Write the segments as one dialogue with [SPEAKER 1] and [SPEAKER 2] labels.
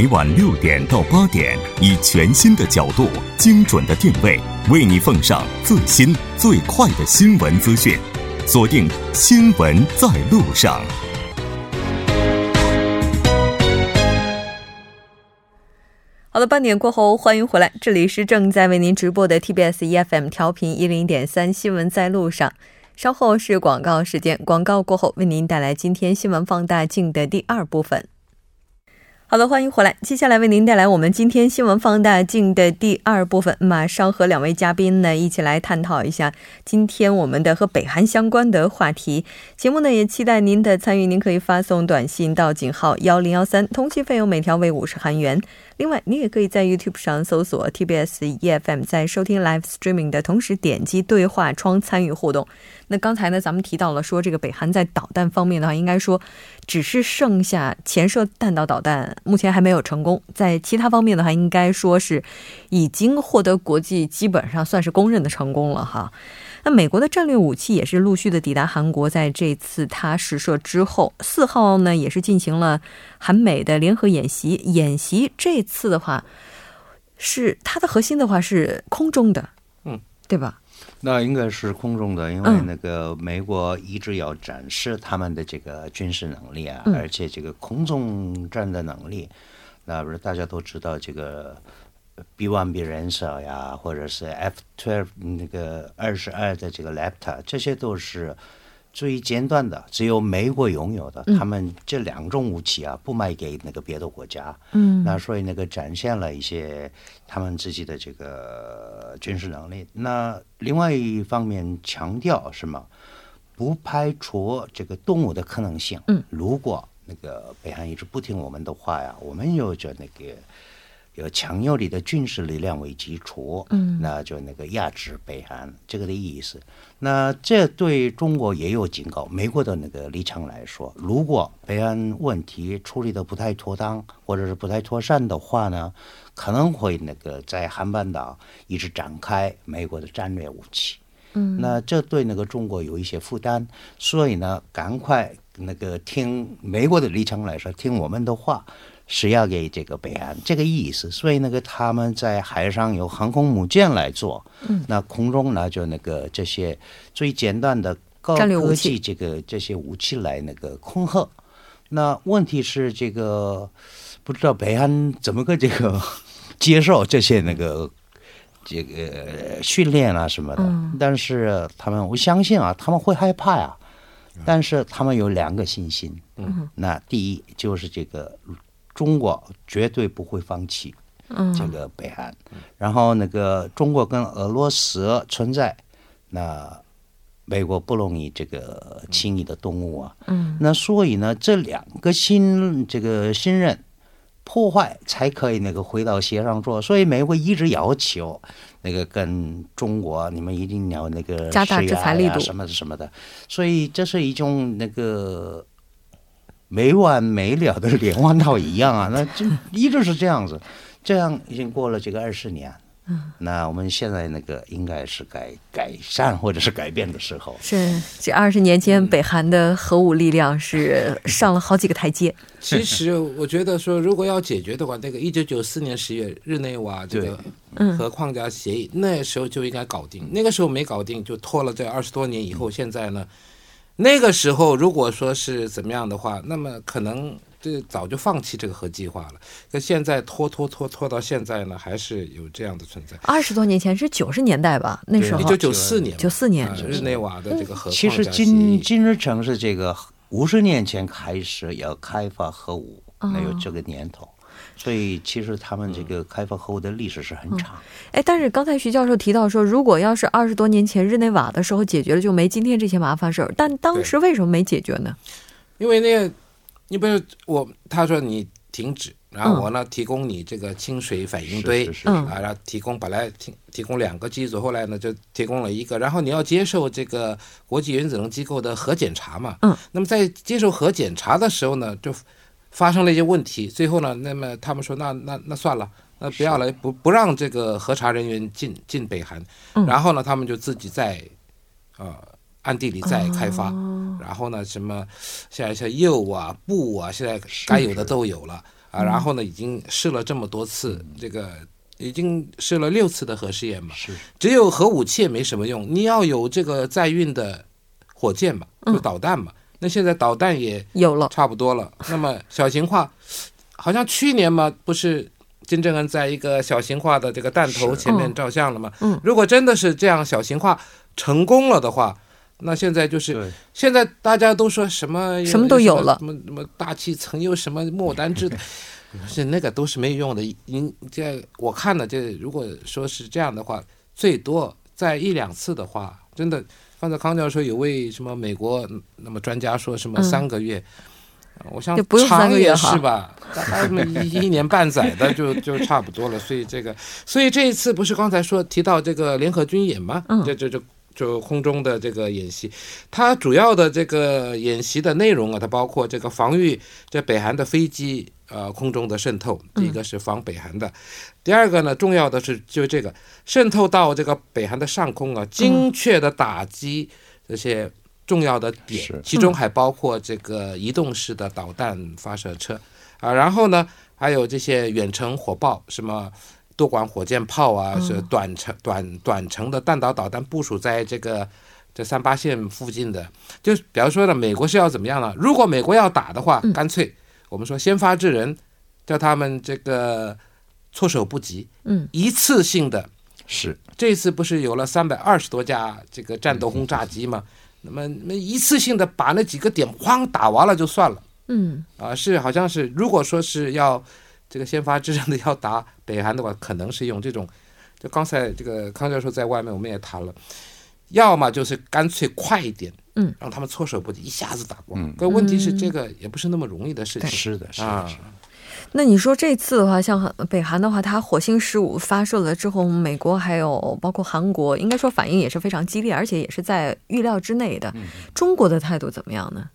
[SPEAKER 1] 每晚六点到八点，以全新的角度、精准的定位，为你奉上最新最快的新闻资讯。锁定《新闻在路上》。
[SPEAKER 2] 好的，半点过后，欢迎回来，这里是正在为您直播的 TBS EFM 调频一零点三《新闻在路上》。稍后是广告时间，广告过后为您带来今天新闻放大镜的第二部分。好的，欢迎回来。接下来为您带来我们今天新闻放大镜的第二部分，马上和两位嘉宾呢一起来探讨一下今天我们的和北韩相关的话题。节目呢也期待您的参与，您可以发送短信到井号幺零幺三，通信费用每条为五十韩元。另外，你也可以在 YouTube 上搜索 TBS EFM，在收听 Live Streaming 的同时点击对话窗参与互动。那刚才呢，咱们提到了说，这个北韩在导弹方面的话，应该说只是剩下潜射弹道导弹，目前还没有成功。在其他方面的话，应该说是已经获得国际基本上算是公认的成功了哈。那美国的战略武器也是陆续的抵达韩国，在这次它试射之后，四号呢也是进行了韩美的联合演习。演习这次的话，是它的核心的话是空中的，嗯，对吧？
[SPEAKER 3] 那应该是空中的，因为那个美国一直要展示他们的这个军事能力啊，而且这个空中战的能力，那不是大家都知道这个。B one B 人手呀，或者是 F twelve 那个二十二的这个 Laptop，这些都是最尖端的，只有美国拥有的。他们这两种武器啊，不卖给那个别的国家。嗯，那所以那个展现了一些他们自己的这个军事能力。那另外一方面强调什么？不排除这个动武的可能性。嗯，如果那个北韩一直不听我们的话呀，我们有着那个。有强有力的军事力量为基础，嗯，那就那个压制北韩这个的意思。那这对中国也有警告。美国的那个立场来说，如果北韩问题处理的不太妥当或者是不太妥善的话呢，可能会那个在韩半岛一直展开美国的战略武器。嗯，那这对那个中国有一些负担。所以呢，赶快那个听美国的立场来说，听我们的话。是要给这个北韩这个意思，所以那个他们在海上有航空母舰来做，嗯，那空中呢就那个这些最简单的高科技这个这些武器来那个恐吓。那问题是这个不知道北韩怎么个这个接受这些那个 这个训练啊什么的，但是他们我相信啊他们会害怕呀，但是他们有两个信心，嗯，那第一就是这个。中国绝对不会放弃这个北韩，然后那个中国跟俄罗斯存在，那美国不容易这个轻易的动武啊。嗯，那所以呢，这两个新这个新任破坏才可以那个回到协商桌，所以美国一直要求那个跟中国你们一定要那个
[SPEAKER 2] 加大制裁力度
[SPEAKER 3] 什么什么的，所以这是一种那个。没完没了的连环套一样啊，那就一直是这样子，这样已经过了这个二十年。嗯，那我们现在那个应该是改改善或者是改变的时候。
[SPEAKER 2] 是这二十年间，北韩的核武力量是上了好几个台阶。
[SPEAKER 4] 其实我觉得说，如果要解决的话，那个一九九四年十月日内瓦这个核框架协议，那时候就应该搞定。那个时候没搞定，就拖了这二十多年以后，现在呢？那个时候，如果说是怎么样的话，那么可能这早就放弃这个核计划了。可现在拖拖拖拖到现在呢，还是有这样的存在。
[SPEAKER 2] 二十多年前是九十年代吧？那时候
[SPEAKER 4] 一九九四年，
[SPEAKER 2] 九四年
[SPEAKER 4] 日内瓦的这个核。
[SPEAKER 3] 其实今今日城是这个五十年前开始要开发核武，没有这个年头。所以，其实他们这个开发核武的历史是很长。
[SPEAKER 2] 哎，但是刚才徐教授提到说，如果要是二十多年前日内瓦的时候解决了，就没今天这些麻烦事儿。但当时为什么没解决呢？
[SPEAKER 4] 因为那个，你比如我，他说你停止，然后我呢提供你这个清水反应堆，啊，然后提供本来提提供两个机组，后来呢就提供了一个，然后你要接受这个国际原子能机构的核检查嘛。嗯。那么在接受核检查的时候呢，就。发生了一些问题，最后呢，那么他们说，那那那算了，那不要了，不不让这个核查人员进进北韩，然后呢，他们就自己在，呃，暗地里在开发，然后呢，什么像像铀啊、布啊，现在该有的都有了，啊，然后呢，已经试了这么多次，这个已经试了六次的核试验嘛。
[SPEAKER 3] 是，
[SPEAKER 4] 只有核武器也没什么用，你要有这个载运的火箭嘛，就导弹嘛。那现在导弹也
[SPEAKER 2] 有了，
[SPEAKER 4] 差不多了。那么小型化，好像去年嘛，不是金正恩在一个小型化的这个弹头前面照相了吗？
[SPEAKER 2] 嗯，
[SPEAKER 4] 如果真的是这样小型化成功了的话，那现在就是现在大家都说什么
[SPEAKER 2] 什么都有了，
[SPEAKER 4] 什么什么大气层有什么末端制的，是那个都是没用的。您这我看了，这如果说是这样的话，最多在一两次的话，真的。方泽康教授有位什么美国那么专家说什么三个月，我想长也是吧，大概一一年半载的就就差不多了。所以这个，所以这一次不是刚才说提到这个联合军演吗？这这这就空中的这个演习，它主要的这个演习的内容啊，它包括这个防御这北韩的飞机呃空中的渗透，第一个是防北韩的。第二个呢，重要的是就这个渗透到这个北韩的上空啊，精确的打击这些重要的点，其中还包括这个移动式的导弹发射车啊，然后呢，还有这些远程火爆，什么多管火箭炮啊，是短程短短程的弹道导弹部署在这个这三八线附近的，就比方说呢，美国是要怎么样呢？如果美国要打的话，干脆我们说先发制人，叫他们这个。措手不及，
[SPEAKER 2] 嗯，
[SPEAKER 4] 一次性的，
[SPEAKER 3] 是。
[SPEAKER 4] 这次不是有了三百二十多架这个战斗轰炸机吗？那么那一次性的把那几个点哐打完了就算了，
[SPEAKER 2] 嗯，
[SPEAKER 4] 啊是好像是如果说是要这个先发制人的要打北韩的话，可能是用这种，就刚才这个康教授在外面我们也谈了，要么就是干脆快一点，
[SPEAKER 2] 嗯，
[SPEAKER 4] 让他们措手不及，一下子打光。可问题是这个也不是那么容易的事情，
[SPEAKER 3] 是的，是的。
[SPEAKER 2] 那你说这次的话，像北韩的话，它火星十五发射了之后，美国还有包括韩国，应该说反应也是非常激烈，而且也是在预料之内的。中国的态度怎么样呢？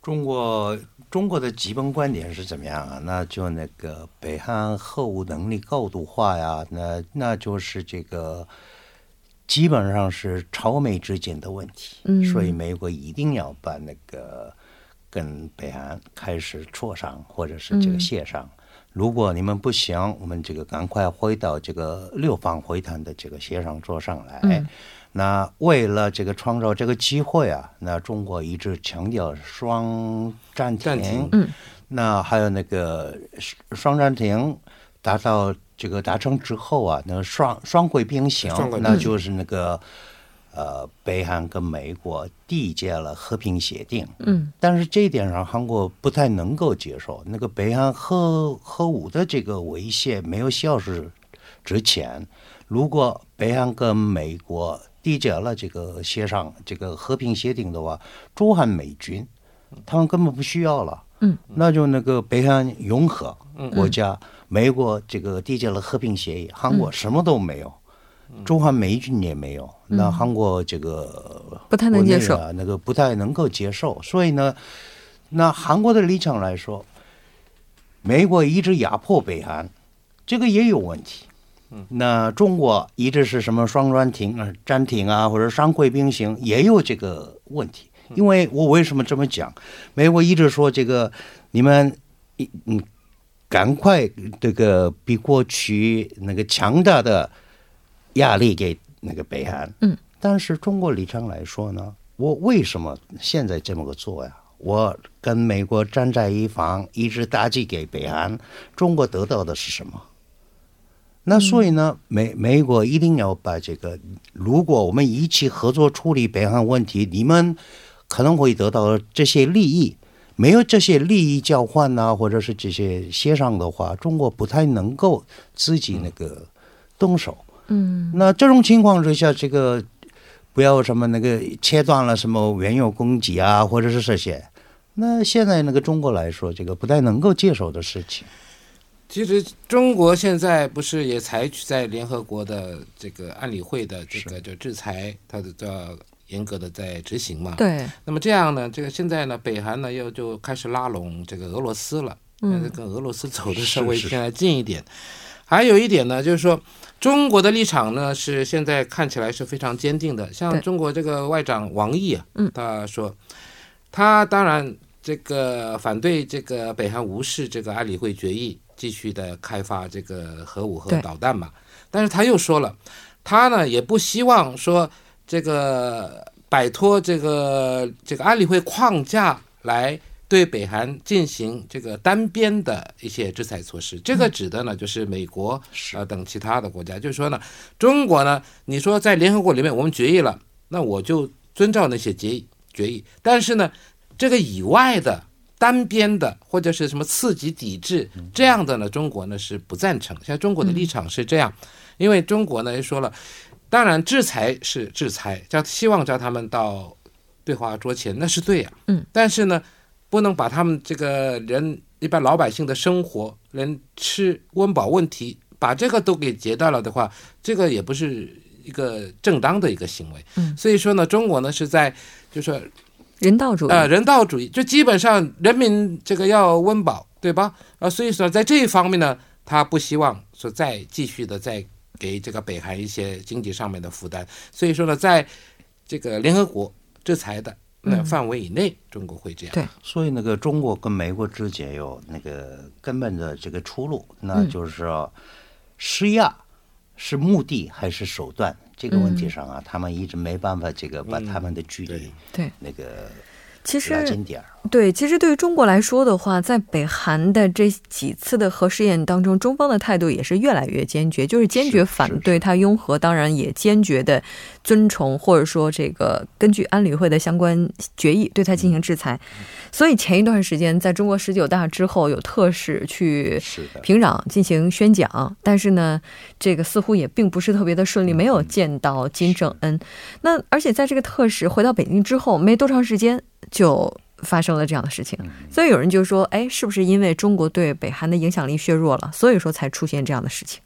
[SPEAKER 3] 中国中国的基本观点是怎么样啊？那就那个北韩核武能力高度化呀，那那就是这个基本上是朝美之间的问题。
[SPEAKER 2] 嗯，
[SPEAKER 3] 所以美国一定要把那个。跟北韩开始磋商，或者是这个协商。如果你们不行，我们这个赶快回到这个六方会谈的这个协商桌上来。那为了这个创造这个机会啊，那中国一直强调双暂停。
[SPEAKER 2] 嗯，
[SPEAKER 3] 那还有那个双暂停达到这个达成之后啊，那双双轨并行，那就是那个。呃，北韩跟美国缔结了和平协定，
[SPEAKER 2] 嗯，
[SPEAKER 3] 但是这一点上韩国不太能够接受。那个北韩核核武的这个威胁没有消失之前，如果北韩跟美国缔结了这个协商这个和平协定的话，驻韩美军他们根本不需要了，
[SPEAKER 2] 嗯，
[SPEAKER 3] 那就那个北韩拥核国家，美国这个缔结了和平协议，韩国什么都没有。中韩美军也没有，那韩国这个
[SPEAKER 2] 不太能接受，
[SPEAKER 3] 那个不太能够接受，所以呢，那韩国的立场来说，美国一直压迫北韩，这个也有问题。那中国一直是什么双暂停啊、暂停啊，或者双轨并行，也有这个问题。因为我为什么这么讲？美国一直说这个，你们嗯，赶快这个比过去那个强大的。压力给那个北韩，
[SPEAKER 2] 嗯，
[SPEAKER 3] 但是中国立场来说呢，我为什么现在这么个做呀？我跟美国站在一方，一直打击给北韩，中国得到的是什么？那所以呢，美美国一定要把这个，如果我们一起合作处理北韩问题，你们可能会得到这些利益。没有这些利益交换呐，或者是这些协商的话，中国不太能够自己那个动手。
[SPEAKER 2] 嗯，
[SPEAKER 3] 那这种情况之下，这个不要什么那个切断了什么原油供给啊，或者是这些，那现在那个中国来说，这个不太能够接受的事情。
[SPEAKER 4] 其实中国现在不是也采取在联合国的这个安理会的这个就制裁，它的叫严格的在执行嘛？
[SPEAKER 2] 对。
[SPEAKER 4] 那么这样呢，这个现在呢，北韩呢又就开始拉拢这个俄罗斯了，嗯，跟俄罗斯走的稍微现在近一点。还有一点呢，就是说。中国的立场呢是现在看起来是非常坚定的，像中国这个外长王毅啊，他说，他当然这个反对这个北韩无视这个安理会决议，继续的开发这个核武和导弹嘛。但是他又说了，他呢也不希望说这个摆脱这个这个安理会框架来。对北韩进行这个单边的一些制裁措施，这个指的呢就是美国啊等其他的国家，就是说呢，中国呢，你说在联合国里面我们决议了，那我就遵照那些决议决议，但是呢，这个以外的单边的或者是什么刺激抵制这样的呢，中国呢是不赞成。像中国的立场是这样，因为中国呢说了，当然制裁是制裁，叫希望叫他们到对话桌前，那是对呀，
[SPEAKER 2] 嗯，
[SPEAKER 4] 但是呢。不能把他们这个人一般老百姓的生活、连吃温饱问题，把这个都给截断了的话，这个也不是一个正当的一个行为。
[SPEAKER 2] 嗯，
[SPEAKER 4] 所以说呢，中国呢是在就说
[SPEAKER 2] 人道主义
[SPEAKER 4] 啊，人道主义，就基本上人民这个要温饱，对吧？啊，所以说在这一方面呢，他不希望说再继续的再给这个北韩一些经济上面的负担。所以说呢，在这个联合国制裁的。那范围以内，中国会这样。
[SPEAKER 2] 对，
[SPEAKER 3] 所以那个中国跟美国之间有那个根本的这个出路，那就是说，施压是目的还是手段？这个问题上啊，他们一直没办法这个把他们的距离
[SPEAKER 2] 对
[SPEAKER 3] 那个
[SPEAKER 2] 其实
[SPEAKER 3] 拉近点儿。
[SPEAKER 2] 对，其实对于中国来说的话，在北韩的这几次的核试验当中，中方的态度也是越来越坚决，就是坚决反对他拥核，当然也坚决的遵从或者说这个根据安理会的相关决议对他进行制裁。所以前一段时间，在中国十九大之后，有特使去平壤进行宣讲，但是呢，这个似乎也并不是特别的顺利，没有见到金正恩。那而且在这个特使回到北京之后，没多长时间就。发生了这样的事情，所以有人就说：“哎，是不是因为中国对北韩的影响力削弱了，所以说才出现这样的事情？”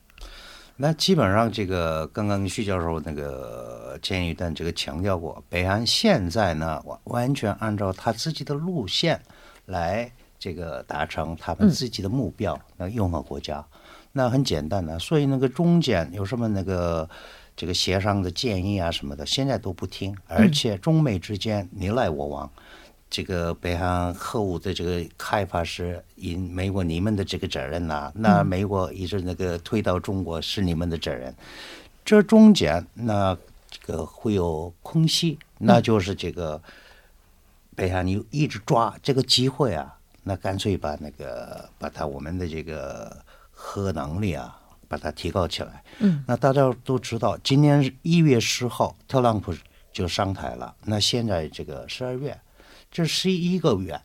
[SPEAKER 3] 那基本上，这个刚刚徐教授那个建议，但这个强调过，北韩现在呢完完全按照他自己的路线来这个达成他们自己的目标，那拥核国家，那很简单的，所以那个中间有什么那个这个协商的建议啊什么的，现在都不听，而且中美之间你来我往。这个北韩核武的这个开发是因美国你们的这个责任呐，那美国一直那个推到中国是你们的责任，这中间那这个会有空隙，那就是这个北韩你一直抓这个机会啊，那干脆把那个把它我们的这个核能力啊，把它提高起来。
[SPEAKER 2] 嗯，
[SPEAKER 3] 那大家都知道，今年一月十号特朗普就上台了，那现在这个十二月。这十一个月，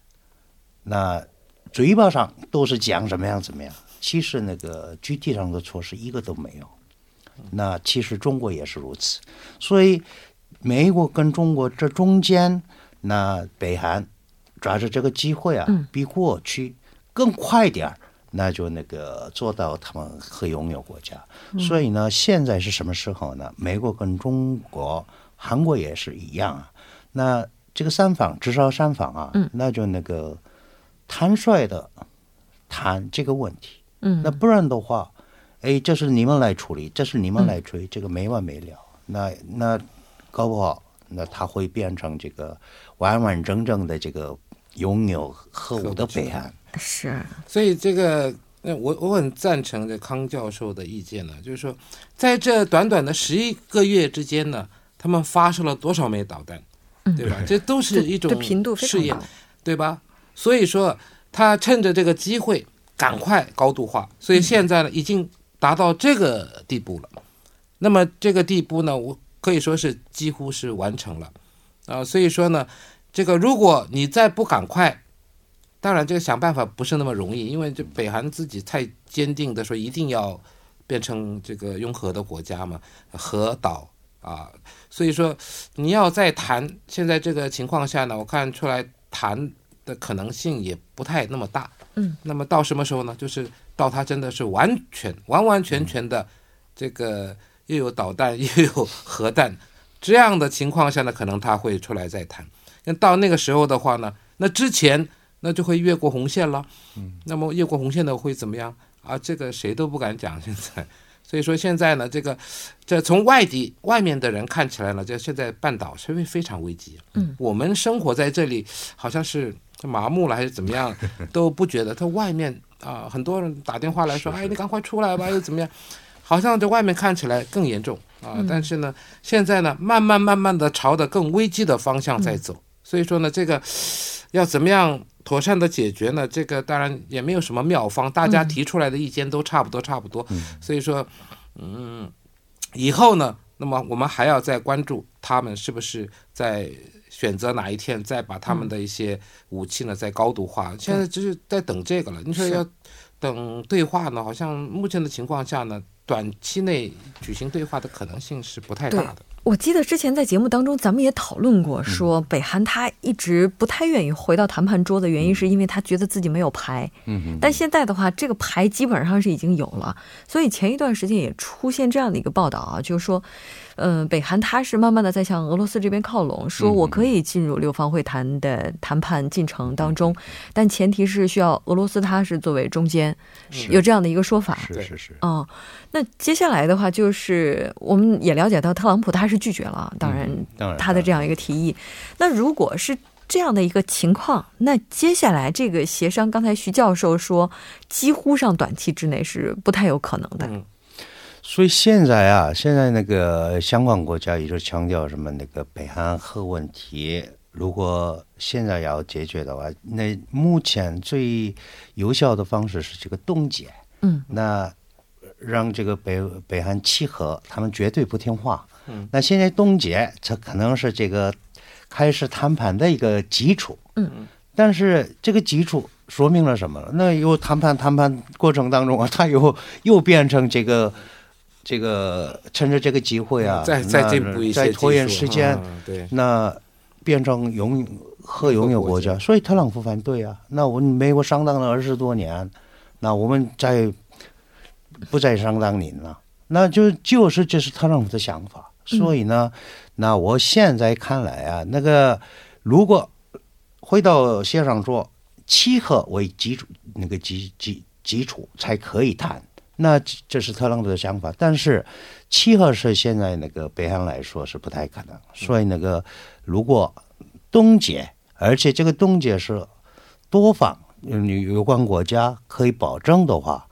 [SPEAKER 3] 那嘴巴上都是讲怎么样怎么样，其实那个具体上的措施一个都没有。那其实中国也是如此，所以美国跟中国这中间，那北韩抓着这个机会啊，比过去更快点儿，那就那个做到他们核拥有国家。所以呢，现在是什么时候呢？美国跟中国、韩国也是一样啊。那这个三方至少三方啊，那就那个坦率的谈这个问题，
[SPEAKER 2] 嗯，
[SPEAKER 3] 那不然的话，哎，这是你们来处理，这是你们来追，这个没完没了。那那搞不好，那他会变成这个完完整整的这个拥有核武的北韩。
[SPEAKER 2] 是，
[SPEAKER 4] 所以这个，那我我很赞成这康教授的意见呢，就是说，在这短短的十一个月之间呢，他们发射了多少枚导弹？对吧？这都是一种试验，对吧？所以说，他趁着这个机会赶快高度化，所以现在呢，已经达到这个地步了。那么这个地步呢，我可以说是几乎是完成了啊。所以说呢，这个如果你再不赶快，当然这个想办法不是那么容易，因为这北韩自己太坚定的说一定要变成这个拥核的国家嘛，核岛。啊，所以说你要再谈，现在这个情况下呢，我看出来谈的可能性也不太那么大。
[SPEAKER 2] 嗯，
[SPEAKER 4] 那么到什么时候呢？就是到他真的是完全完完全全的这个又有导弹 又有核弹这样的情况下呢，可能他会出来再谈。那到那个时候的话呢，那之前那就会越过红线了。
[SPEAKER 3] 嗯，
[SPEAKER 4] 那么越过红线的会怎么样啊？这个谁都不敢讲现在。所以说现在呢，这个，这从外地外面的人看起来呢，这现在半岛是非非常危机。
[SPEAKER 2] 嗯，
[SPEAKER 4] 我们生活在这里，好像是就麻木了还是怎么样，都不觉得。他外面啊，很多人打电话来说，哎，你赶快出来吧，又怎么样？好像在外面看起来更严重啊，但是呢，现在呢，慢慢慢慢的朝着更危机的方向在走。所以说呢，这个要怎么样妥善的解决呢？这个当然也没有什么妙方，大家提出来的意见都差不多，差不多。所以说，嗯，以后呢，那么我们还要再关注他们是不是在选择哪一天再把他们的一些武器呢再高度化。现在就是在等这个了。你说要等对话呢？好像目前的情况下呢？短期内举行对话的可能性是不太大的。
[SPEAKER 2] 我记得之前在节目当中，咱们也讨论过，说北韩他一直不太愿意回到谈判桌的原因，是因为他觉得自己没有牌。嗯但现在的话，这个牌基本上是已经有了，所以前一段时间也出现这样的一个报道啊，就是说。嗯，北韩他是慢慢的在向俄罗斯这边靠拢，说我可以进入六方会谈的谈判进程当中，但前提是需要俄罗斯他是作为中间，有这样的一个说法。
[SPEAKER 3] 是是是。
[SPEAKER 2] 哦，那接下来的话就是我们也了解到特朗普他是拒绝了，当然他的这样一个提议。那如果是这样的一个情况，那接下来这个协商，刚才徐教授说几乎上短期之内是不太有可能的。
[SPEAKER 3] 所以现在啊，现在那个相关国家也就强调什么那个北韩核问题，如果现在要解决的话，那目前最有效的方式是这个冻结。嗯，那让这个北北韩契合，他们绝对不听话。嗯，那现在冻结，这可能是这个开始谈判的一个基础。嗯嗯，但是这个基础说明了什么？那又谈判谈判过程当中啊，他又又变成这个。这个趁着这个机会啊，
[SPEAKER 4] 再再进步一些，
[SPEAKER 3] 再拖延时间，对，那变成拥核拥有国家，所以特朗普反对啊。那我们美国上当了二十多年，那我们再不再上当您了？那就就是这是特朗普的想法。所以呢，那我现在看来啊，那个如果回到协商桌，契合为基础，那个基基基础才可以谈。那这是特朗普的想法，但是七号是现在那个北韩来说是不太可能。所以那个如果冻结，而且这个冻结是多方有关国家可以保证的话，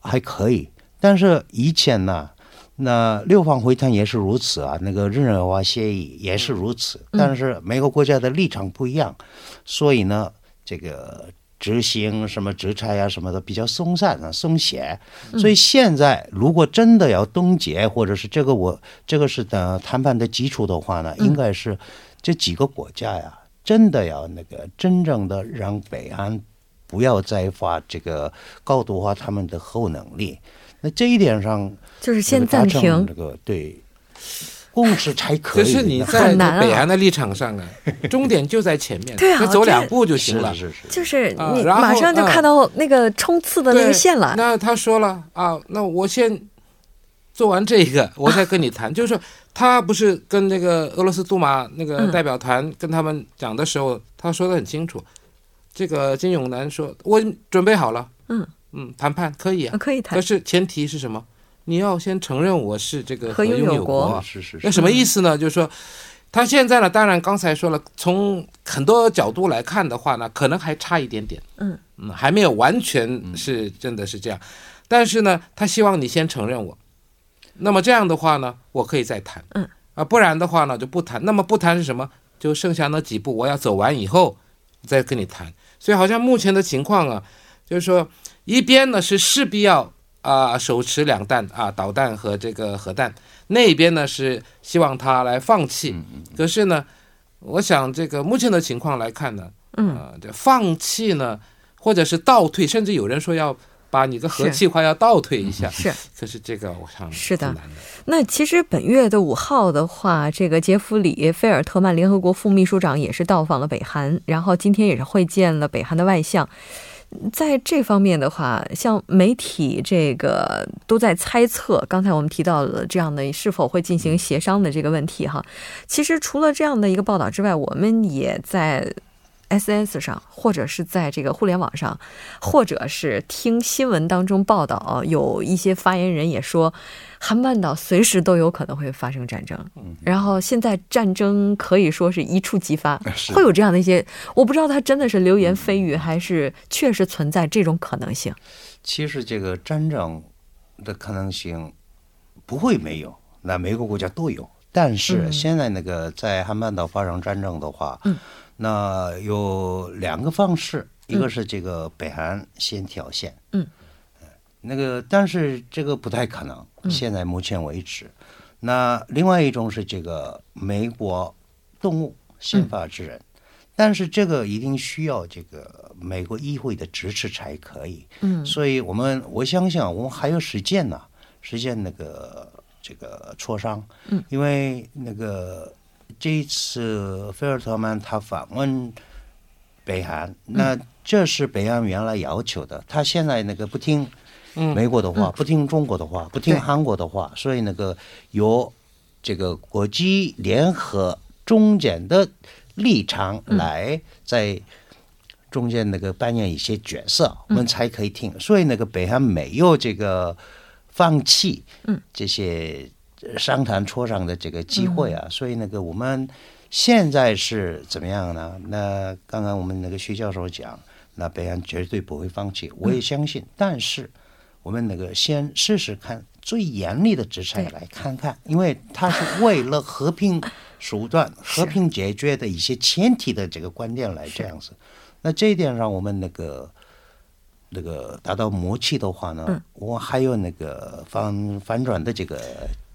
[SPEAKER 3] 还可以。但是以前呢，那六方会谈也是如此啊，那个日内瓦协议也是如此。但是每个国家的立场不一样，所以呢，这个。执行什么执差呀什么的比较松散啊松懈，所以现在如果真的要冻结，或者是这个我这个是的谈判的基础的话呢，应该是这几个国家呀，真的要那个真正的让北韩不要再发这个高度化他们的核武能力，那这一点上
[SPEAKER 2] 就是先暂停。
[SPEAKER 3] 这个对。共识才可以。
[SPEAKER 4] 可是你在北韩的立场上啊，终点就在前面，
[SPEAKER 2] 对啊，
[SPEAKER 4] 走两步就行了。
[SPEAKER 3] 是是是，
[SPEAKER 2] 就是你马上就看到那个冲刺的那个线了。
[SPEAKER 4] 那他说了啊，那我先做完这个，我再跟你谈。就是说，他不是跟那个俄罗斯杜马那个代表团跟他们讲的时候，他说的很清楚。这个金永南说，我准备好了。嗯嗯，谈判可以啊，
[SPEAKER 2] 可以谈。
[SPEAKER 4] 可是前提是什么？你要先承认我是这个核拥有
[SPEAKER 2] 国，
[SPEAKER 3] 是是是。
[SPEAKER 4] 那什么意思呢？就是说，他现在呢，当然刚才说了，从很多角度来看的话呢，可能还差一点点，嗯嗯，还没有完全是真的是这样。但是呢，他希望你先承认我，那么这样的话呢，我可以再谈，嗯啊，不然的话呢就不谈。那么不谈是什么？就剩下那几步，我要走完以后再跟你谈。所以好像目前的情况啊，就是说一边呢是势必要。啊，手持两弹啊，导弹和这个核弹，那边呢是希望他来放弃。可是呢，我想这个目前的情况来看呢，嗯，这放弃呢，或者是倒退，甚至有人说要把你的核计划要倒退一下。
[SPEAKER 2] 是，
[SPEAKER 4] 可是这个我想
[SPEAKER 2] 是的。那其实本月的五号的话，这个杰弗里菲尔特曼联合国副秘书长也是到访了北韩，然后今天也是会见了北韩的外相。在这方面的话，像媒体这个都在猜测。刚才我们提到了这样的是否会进行协商的这个问题哈。其实除了这样的一个报道之外，我们也在 SNS 上，或者是在这个互联网上，或者是听新闻当中报道，有一些发言人也说，韩半岛随时都有可能会发生战争。然后现在战争可以说是一触即发，会有这样的一些，我不知道他真的是流言蜚语，还是确实存在这种可能性。
[SPEAKER 3] 其实这个战争的可能性不会没有，那每个国家都有。但是现在那个在韩半岛发生战争的话，嗯。那有两个方式，一个是这个北韩先挑衅，嗯，那个但是这个不太可能，现在目前为止。那另外一种是这个美国动物宪法之人，但是这个一定需要这个美国议会的支持才可以。嗯，所以我们我相信我们还有时间呢，时间那个。这个磋商，嗯，因为那个这一次菲尔特曼他访问北韩，那这是北韩原来要求的，他现在那个不听美国的话，不听中国的话，不听韩国的话，所以那个由这个国际联合中间的立场来在中间那个扮演一些角色，我们才可以听。所以那个北韩没有这个。放弃这些商谈磋商的这个机会啊，所以那个我们现在是怎么样呢？那刚刚我们那个徐教授讲，那北韩绝对不会放弃，我也相信。但是我们那个先试试看最严厉的制裁来看看，因为他是为了和平 手段、和平解决的一些前提的这个观点来这样子。那这一点让我们那个。那个达到默契的话呢，我还有那个反反转的这个，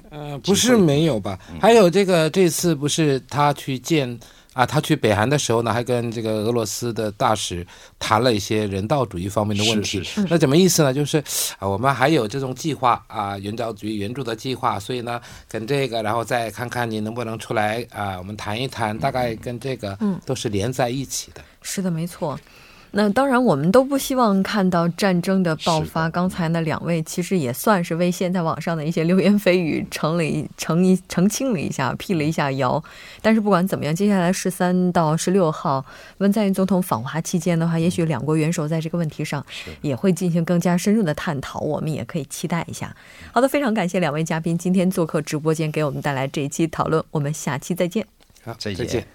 [SPEAKER 4] 呃，不是没有吧？还有这个这次不是他去见啊，他去北韩的时候呢，还跟这个俄罗斯的大使谈了一些人道主义方面的问题。那怎么意思呢？就是啊，我们还有这种计划啊，人道主义援助的计划，所以呢，跟这个，然后再看看你能不能出来啊，我们谈一谈，大概跟这个都是连在一起的。
[SPEAKER 2] 是的，没错。那当然，我们都不希望看到战争的爆发。刚才那两位其实也算是为现在网上的一些流言蜚语澄了澄一澄清了一下，辟了一下谣。但是不管怎么样，接下来十三到十六号文在寅总统访华期间的话，也许两国元首在这个问题上也会进行更加深入的探讨，我们也可以期待一下。好的，非常感谢两位嘉宾今天做客直播间，给我们带来这一期讨论。我们下期再见。
[SPEAKER 3] 好，再见。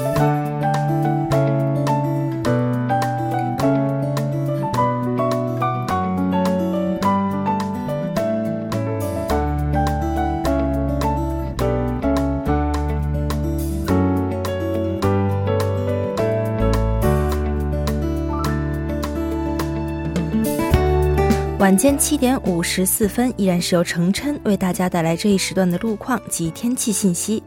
[SPEAKER 2] 晚间七点五十四分，依然是由程琛为大家带来这一时段的路况及天气信息。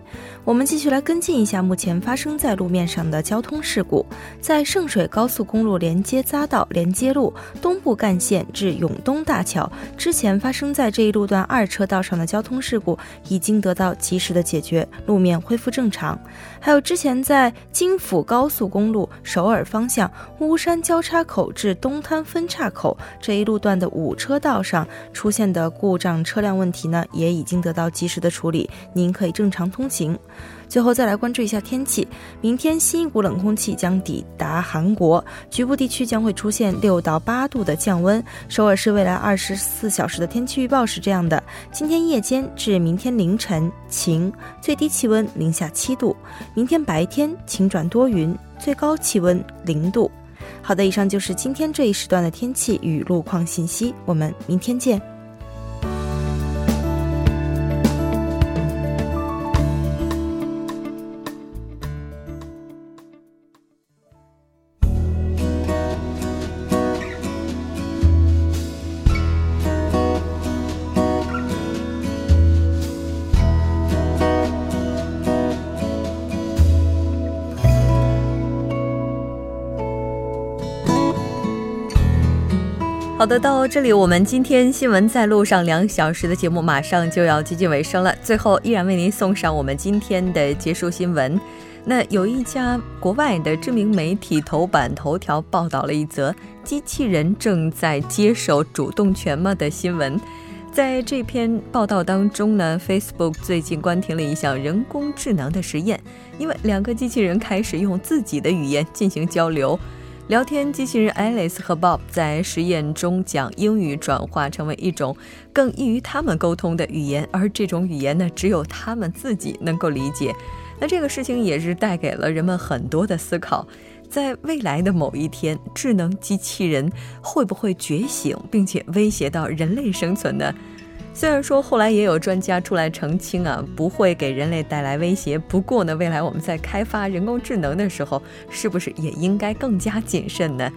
[SPEAKER 2] 我们继续来跟进一下目前发生在路面上的交通事故。在圣水高速公路连接匝道连接路东部干线至永东大桥之前发生在这一路段二车道上的交通事故已经得到及时的解决，路面恢复正常。还有之前在京釜高速公路首尔方向巫山交叉口至东滩分岔口这一路段的五车道上出现的故障车辆问题呢，也已经得到及时的处理，您可以正常通行。最后再来关注一下天气，明天新一股冷空气将抵达韩国，局部地区将会出现六到八度的降温。首尔市未来二十四小时的天气预报是这样的：今天夜间至明天凌晨晴，最低气温零下七度；明天白天晴转多云，最高气温零度。好的，以上就是今天这一时段的天气与路况信息，我们明天见。好的，到这里我们今天新闻在路上两小时的节目马上就要接近尾声了。最后依然为您送上我们今天的结束新闻。那有一家国外的知名媒体头版头条报道了一则机器人正在接手主动权吗的新闻。在这篇报道当中呢，Facebook 最近关停了一项人工智能的实验，因为两个机器人开始用自己的语言进行交流。聊天机器人 Alice 和 Bob 在实验中将英语转化成为一种更易于他们沟通的语言，而这种语言呢，只有他们自己能够理解。那这个事情也是带给了人们很多的思考，在未来的某一天，智能机器人会不会觉醒，并且威胁到人类生存呢？虽然说后来也有专家出来澄清啊，不会给人类带来威胁。不过呢，未来我们在开发人工智能的时候，是不是也应该更加谨慎呢？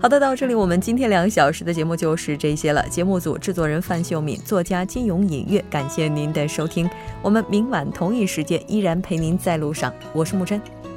[SPEAKER 2] 好的，到这里我们今天两小时的节目就是这些了。节目组制作人范秀敏，作家金勇隐月，感谢您的收听。我们明晚同一时间依然陪您在路上，我是木真。